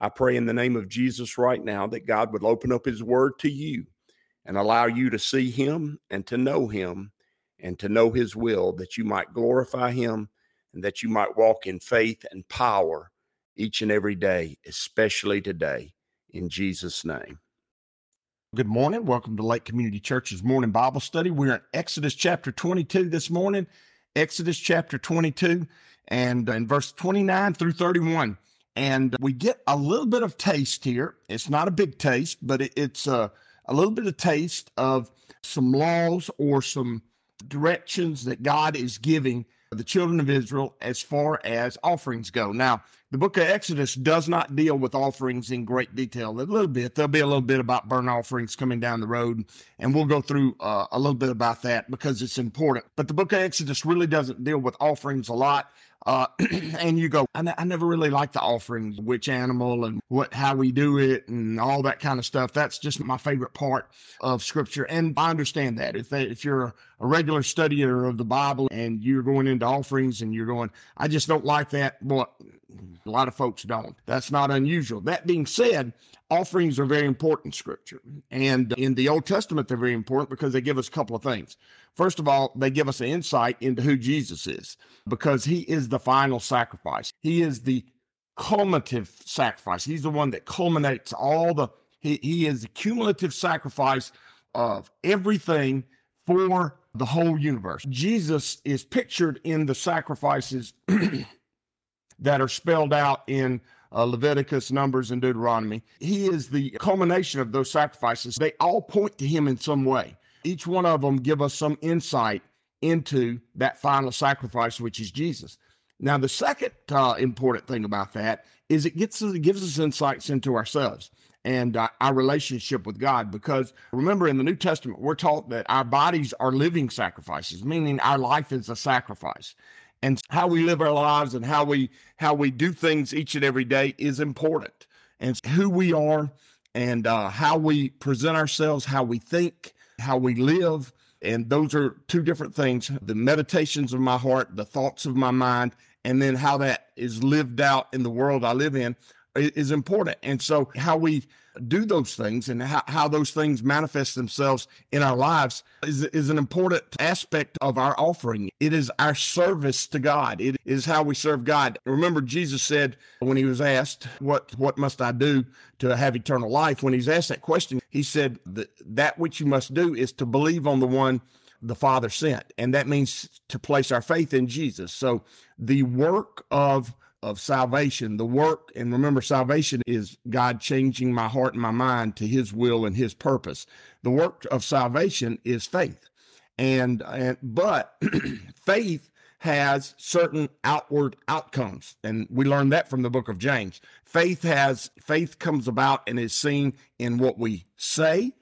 I pray in the name of Jesus right now that God would open up His Word to you and allow you to see Him and to know Him and to know His will, that you might glorify Him and that you might walk in faith and power each and every day, especially today. In Jesus' name. Good morning. Welcome to Lake Community Church's morning Bible study. We're in Exodus chapter 22 this morning. Exodus chapter 22 and in verse 29 through 31. And we get a little bit of taste here. It's not a big taste, but it, it's a, a little bit of taste of some laws or some directions that God is giving the children of Israel as far as offerings go. Now, the book of Exodus does not deal with offerings in great detail. A little bit. There'll be a little bit about burnt offerings coming down the road, and we'll go through uh, a little bit about that because it's important. But the book of Exodus really doesn't deal with offerings a lot. Uh, and you go, I, I never really liked the offerings, which animal and what, how we do it and all that kind of stuff. That's just my favorite part of scripture. And I understand that if they, if you're a regular studier of the Bible and you're going into offerings and you're going, I just don't like that. Well, a lot of folks don't. That's not unusual. That being said, offerings are very important scripture. And in the Old Testament, they're very important because they give us a couple of things. First of all, they give us an insight into who Jesus is because he is the final sacrifice. He is the cumulative sacrifice. He's the one that culminates all the, he, he is the cumulative sacrifice of everything for the whole universe. Jesus is pictured in the sacrifices that are spelled out in uh, Leviticus, Numbers, and Deuteronomy. He is the culmination of those sacrifices. They all point to him in some way. Each one of them give us some insight into that final sacrifice, which is Jesus. Now, the second uh, important thing about that is it gets it gives us insights into ourselves and uh, our relationship with God. Because remember, in the New Testament, we're taught that our bodies are living sacrifices, meaning our life is a sacrifice and how we live our lives and how we how we do things each and every day is important. And who we are and uh, how we present ourselves how we think how we live. And those are two different things the meditations of my heart the thoughts of my mind and then how that is lived out in the world i live in is important and so how we do those things and how, how those things manifest themselves in our lives is, is an important aspect of our offering. It is our service to God. It is how we serve God. Remember, Jesus said when he was asked, What what must I do to have eternal life? When he's asked that question, he said that, that which you must do is to believe on the one the Father sent. And that means to place our faith in Jesus. So the work of of salvation, the work, and remember, salvation is God changing my heart and my mind to His will and His purpose. The work of salvation is faith, and and but faith has certain outward outcomes, and we learn that from the book of James. Faith has faith comes about and is seen in what we say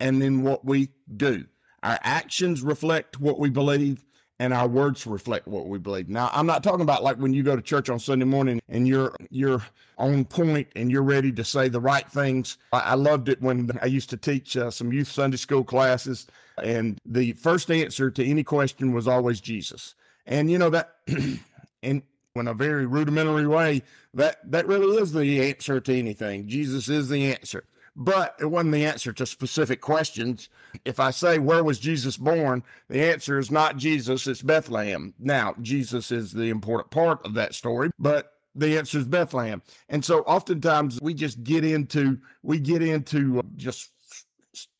and in what we do. Our actions reflect what we believe and our words reflect what we believe. Now, I'm not talking about like when you go to church on Sunday morning and you're you're on point and you're ready to say the right things. I, I loved it when I used to teach uh, some youth Sunday school classes, and the first answer to any question was always Jesus. And you know that, in in a very rudimentary way, that that really is the answer to anything. Jesus is the answer but it wasn't the answer to specific questions. If I say, Where was Jesus born? the answer is not Jesus, it's Bethlehem. Now, Jesus is the important part of that story, but the answer is Bethlehem. And so oftentimes we just get into, we get into uh, just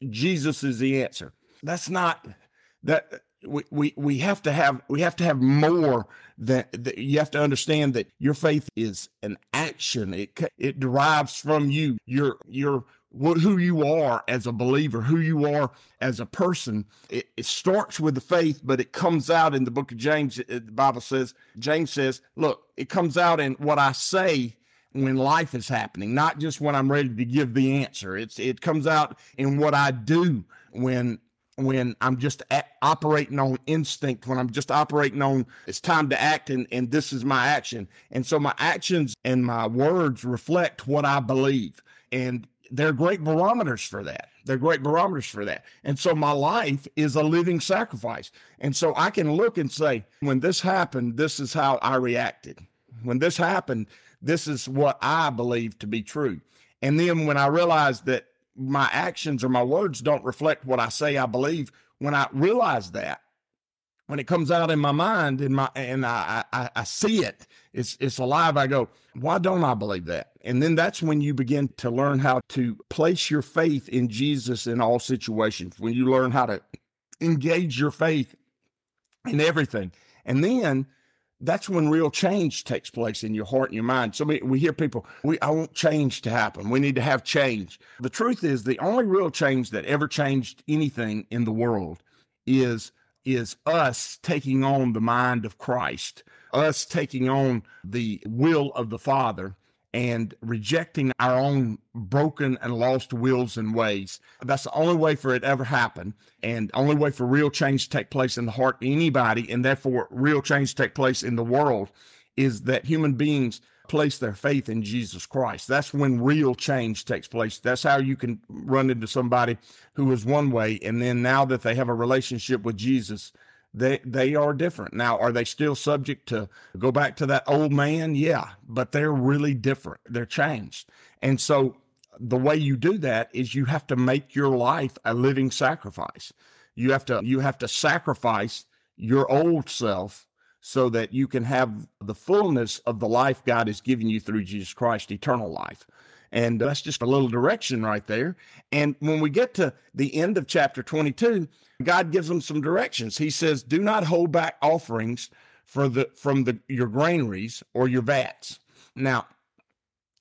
Jesus is the answer. That's not, that we, we we have to have we have to have more than, that you have to understand that your faith is an action it it derives from you your your what, who you are as a believer, who you are as a person. It, it, starts with the faith, but it comes out in the book of James. The Bible says, James says, look, it comes out in what I say when life is happening, not just when I'm ready to give the answer. It's it comes out in what I do when when I'm just a- operating on instinct, when I'm just operating on it's time to act and, and this is my action. And so my actions and my words reflect what I believe. And they're great barometers for that. They're great barometers for that. And so my life is a living sacrifice. And so I can look and say, when this happened, this is how I reacted. When this happened, this is what I believe to be true. And then when I realize that my actions or my words don't reflect what I say I believe, when I realize that, when it comes out in my mind and my and I, I I see it, it's it's alive. I go, why don't I believe that? And then that's when you begin to learn how to place your faith in Jesus in all situations. When you learn how to engage your faith in everything, and then that's when real change takes place in your heart and your mind. So we, we hear people, we I want change to happen. We need to have change. The truth is the only real change that ever changed anything in the world is is us taking on the mind of Christ, us taking on the will of the Father and rejecting our own broken and lost wills and ways. That's the only way for it ever happen and only way for real change to take place in the heart of anybody and therefore real change to take place in the world is that human beings place their faith in Jesus Christ. That's when real change takes place. That's how you can run into somebody who is one way and then now that they have a relationship with Jesus, they they are different. Now are they still subject to go back to that old man? Yeah but they're really different. They're changed. And so the way you do that is you have to make your life a living sacrifice. You have to you have to sacrifice your old self so that you can have the fullness of the life God has given you through Jesus Christ eternal life and uh, that's just a little direction right there. And when we get to the end of chapter 22, God gives them some directions. He says, "Do not hold back offerings for the from the your granaries or your vats." Now,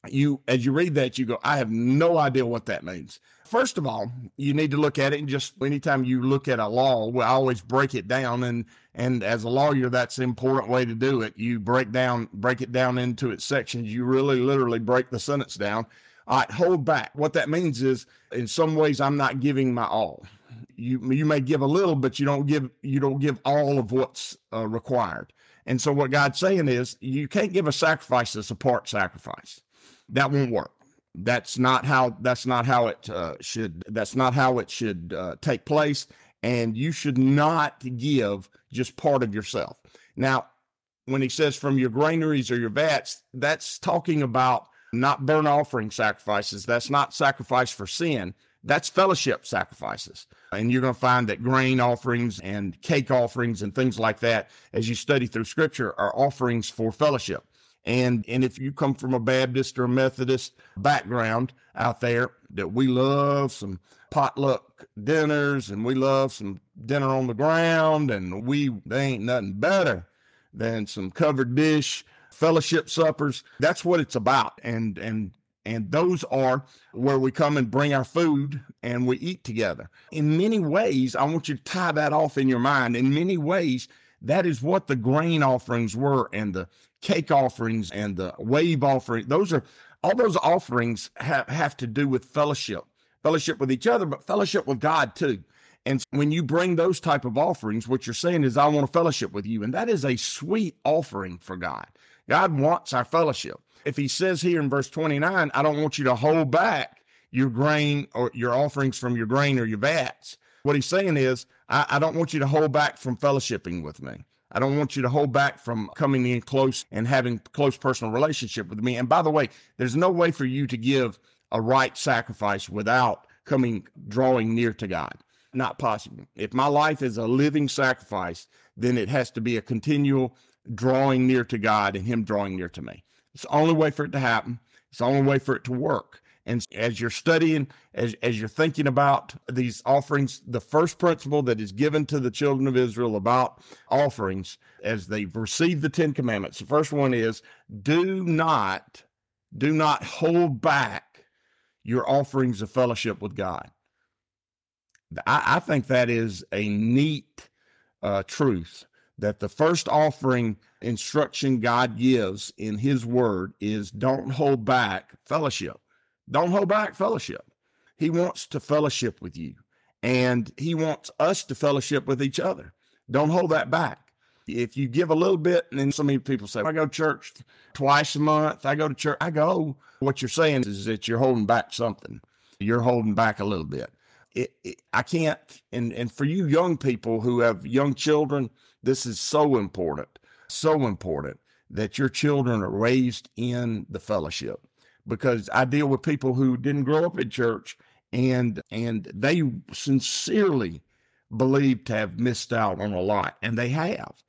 you as you read that, you go, "I have no idea what that means." First of all, you need to look at it and just anytime you look at a law, we always break it down and and as a lawyer, that's the important way to do it. You break down, break it down into its sections. You really literally break the sentence down. Right, hold back. What that means is in some ways I'm not giving my all. You you may give a little, but you don't give you don't give all of what's uh, required. And so what God's saying is you can't give a sacrifice that's a part sacrifice. That won't work. That's not how that's not how it uh, should that's not how it should uh, take place and you should not give just part of yourself. Now, when he says from your granaries or your vats, that's talking about not burnt offering sacrifices. That's not sacrifice for sin. That's fellowship sacrifices. And you're going to find that grain offerings and cake offerings and things like that, as you study through scripture, are offerings for fellowship. And, and if you come from a Baptist or a Methodist background out there, that we love some potluck dinners and we love some dinner on the ground and we, they ain't nothing better than some covered dish fellowship suppers. That's what it's about. And, and, and those are where we come and bring our food and we eat together. In many ways, I want you to tie that off in your mind. In many ways, that is what the grain offerings were and the cake offerings and the wave offering. Those are all those offerings have, have to do with fellowship, fellowship with each other, but fellowship with God too. And when you bring those type of offerings, what you're saying is, I want a fellowship with you. And that is a sweet offering for God. God wants our fellowship. If he says here in verse 29, I don't want you to hold back your grain or your offerings from your grain or your vats. What he's saying is, I, I don't want you to hold back from fellowshipping with me. I don't want you to hold back from coming in close and having close personal relationship with me. And by the way, there's no way for you to give a right sacrifice without coming drawing near to God. Not possible. If my life is a living sacrifice, then it has to be a continual drawing near to God and Him drawing near to me. It's the only way for it to happen. It's the only way for it to work. And as you're studying, as, as you're thinking about these offerings, the first principle that is given to the children of Israel about offerings as they've received the Ten Commandments, the first one is do not, do not hold back your offerings of fellowship with God. I, I think that is a neat uh, truth that the first offering instruction God gives in his word is don't hold back fellowship. Don't hold back fellowship. He wants to fellowship with you and he wants us to fellowship with each other. Don't hold that back. If you give a little bit, and then so many people say, I go to church twice a month, I go to church, I go. What you're saying is that you're holding back something. You're holding back a little bit. It, it, I can't, and, and for you young people who have young children, this is so important, so important that your children are raised in the fellowship because I deal with people who didn't grow up in church and and they sincerely believe to have missed out on a lot and they have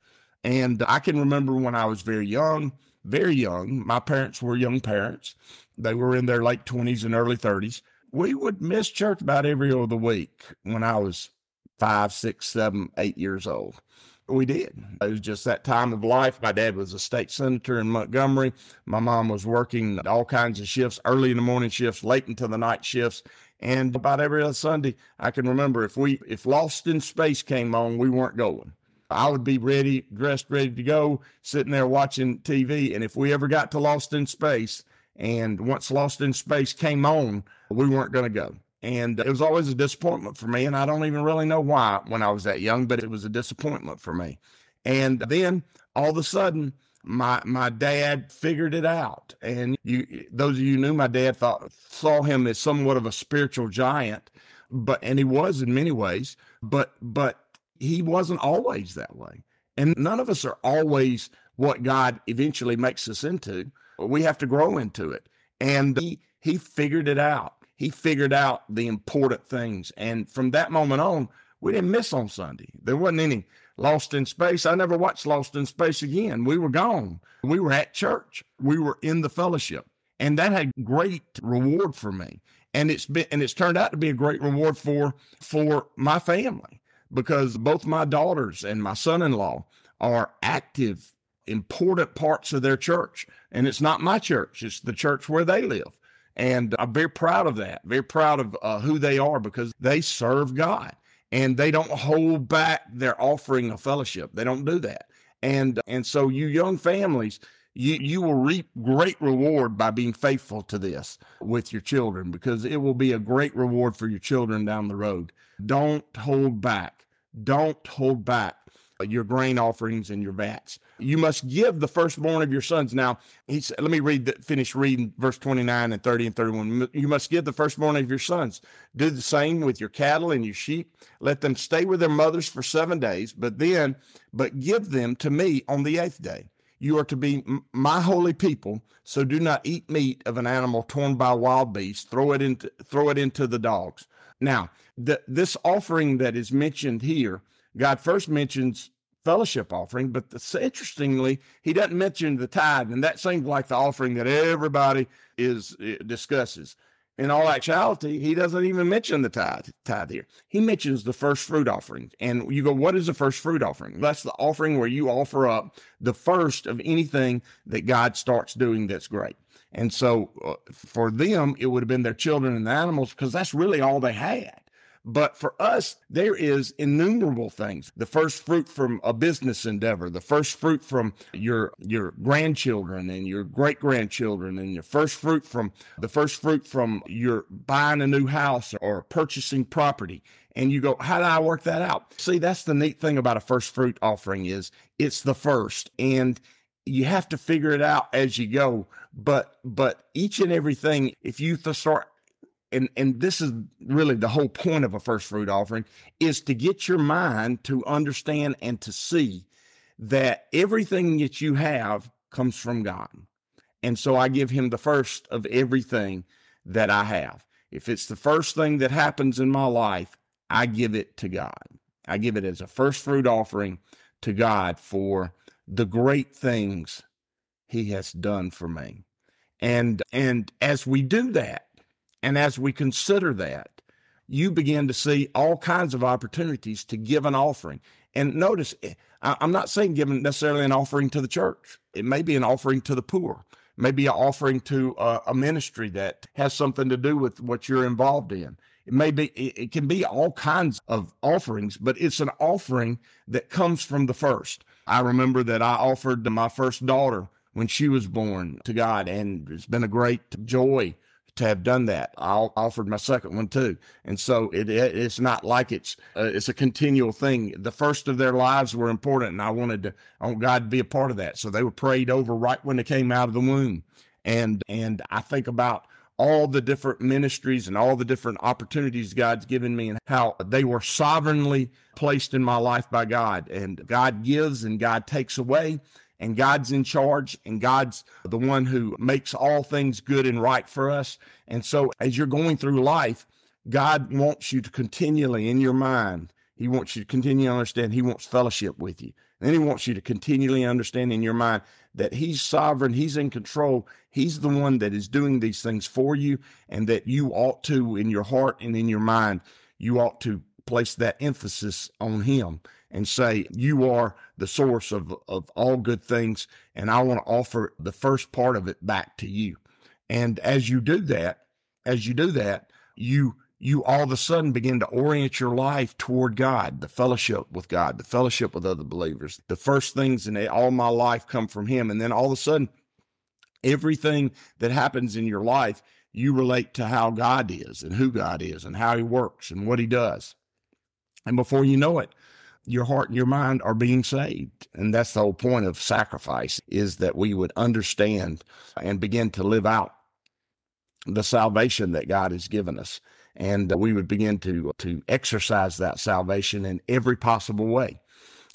and i can remember when i was very young very young my parents were young parents they were in their late 20s and early 30s we would miss church about every other week when i was five six seven eight years old we did. It was just that time of life. My dad was a state senator in Montgomery. My mom was working all kinds of shifts, early in the morning shifts, late into the night shifts. And about every other Sunday, I can remember if we if Lost in Space came on, we weren't going. I would be ready, dressed, ready to go, sitting there watching TV. And if we ever got to Lost in Space, and once Lost in Space came on, we weren't going to go. And it was always a disappointment for me. And I don't even really know why when I was that young, but it was a disappointment for me. And then all of a sudden, my my dad figured it out and you those of you knew my dad thought saw him as somewhat of a spiritual giant but and he was in many ways but but he wasn't always that way and none of us are always what god eventually makes us into we have to grow into it and he he figured it out he figured out the important things and from that moment on we didn't miss on sunday there wasn't any Lost in Space. I never watched Lost in Space again. We were gone. We were at church. We were in the fellowship. And that had great reward for me. And it's been and it's turned out to be a great reward for for my family because both my daughters and my son-in-law are active important parts of their church. And it's not my church, it's the church where they live. And I'm very proud of that, very proud of uh, who they are because they serve God and they don't hold back their offering of fellowship. They don't do that. And and so you young families, you you will reap great reward by being faithful to this with your children because it will be a great reward for your children down the road. Don't hold back. Don't hold back your grain offerings and your vats. You must give the firstborn of your sons. Now, he said, let me read, the, finish reading verse 29 and 30 and 31. You must give the firstborn of your sons. Do the same with your cattle and your sheep. Let them stay with their mothers for seven days, but then, but give them to me on the eighth day. You are to be my holy people, so do not eat meat of an animal torn by wild beasts. Throw it into throw it into the dogs. Now, the, this offering that is mentioned here God first mentions fellowship offering, but interestingly, he doesn't mention the tithe, and that seems like the offering that everybody is eh, discusses. In all actuality, he doesn't even mention the tithe, tithe here. He mentions the first fruit offering. And you go, what is the first fruit offering? That's the offering where you offer up the first of anything that God starts doing that's great. And so uh, for them, it would have been their children and animals because that's really all they had. But for us, there is innumerable things. The first fruit from a business endeavor, the first fruit from your your grandchildren and your great grandchildren, and your first fruit from the first fruit from your buying a new house or purchasing property. And you go, how do I work that out? See, that's the neat thing about a first fruit offering is it's the first. And you have to figure it out as you go but but each and everything if you start and and this is really the whole point of a first fruit offering is to get your mind to understand and to see that everything that you have comes from God. And so I give him the first of everything that I have. If it's the first thing that happens in my life, I give it to God. I give it as a first fruit offering to God for the great things he has done for me. And and as we do that, and as we consider that, you begin to see all kinds of opportunities to give an offering. And notice, eh, I'm not saying giving necessarily an offering to the church. It may be an offering to the poor, maybe an offering to a, a ministry that has something to do with what you're involved in. It may be, it can be all kinds of offerings, but it's an offering that comes from the first. I remember that I offered my first daughter when she was born to God, and it's been a great joy to have done that. I offered my second one too, and so it, it it's not like it's uh, it's a continual thing. The first of their lives were important, and I wanted to I want God to be a part of that. So they were prayed over right when they came out of the womb, and and I think about all the different ministries and all the different opportunities God's given me and how they were sovereignly placed in my life by God. And God gives and God takes away and God's in charge and God's the one who makes all things good and right for us. And so as you're going through life, God wants you to continually in your mind, He wants you to continue to understand He wants fellowship with you. And then He wants you to continually understand in your mind that He's sovereign, He's in control, He's the one that is doing these things for you, and that you ought to, in your heart and in your mind, you ought to place that emphasis on Him and say, You are the source of, of all good things, and I want to offer the first part of it back to you. And as you do that, as you do that, you you all of a sudden begin to orient your life toward God, the fellowship with God, the fellowship with other believers. The first things in all my life come from Him. And then all of a sudden, everything that happens in your life, you relate to how God is and who God is and how He works and what He does. And before you know it, your heart and your mind are being saved. And that's the whole point of sacrifice is that we would understand and begin to live out the salvation that God has given us. And uh, we would begin to, uh, to exercise that salvation in every possible way.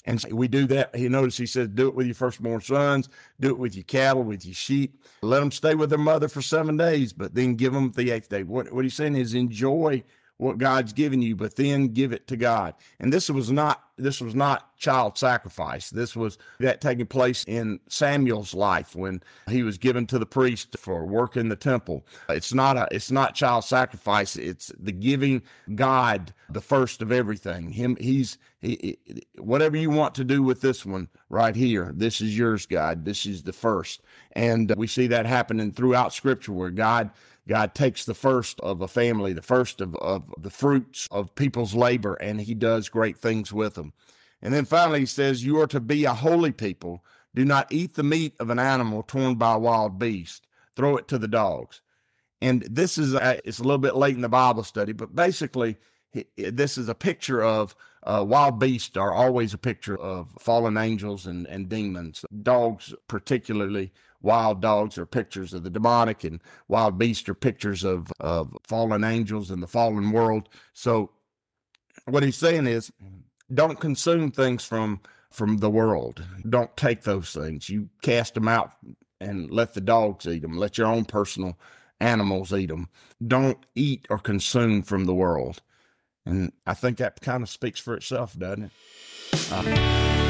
And we do that. He notice he says, do it with your firstborn sons, do it with your cattle, with your sheep. Let them stay with their mother for seven days, but then give them the eighth day. What, what he's saying is enjoy what God's given you, but then give it to God. And this was not this was not child sacrifice. This was that taking place in Samuel's life when he was given to the priest for work in the temple. It's not a it's not child sacrifice. It's the giving God the first of everything. Him he's he, whatever you want to do with this one right here. This is yours, God. This is the first. And we see that happening throughout scripture where God God takes the first of a family, the first of, of the fruits of people's labor, and he does great things with them. And then finally, he says, You are to be a holy people. Do not eat the meat of an animal torn by a wild beast. Throw it to the dogs. And this is, a, it's a little bit late in the Bible study, but basically, this is a picture of uh, wild beasts are always a picture of fallen angels and, and demons. Dogs, particularly, wild dogs are pictures of the demonic and wild beasts are pictures of, of fallen angels and the fallen world. So what he's saying is don't consume things from from the world. Don't take those things. You cast them out and let the dogs eat them. Let your own personal animals eat them. Don't eat or consume from the world. And I think that kind of speaks for itself, doesn't it? Uh,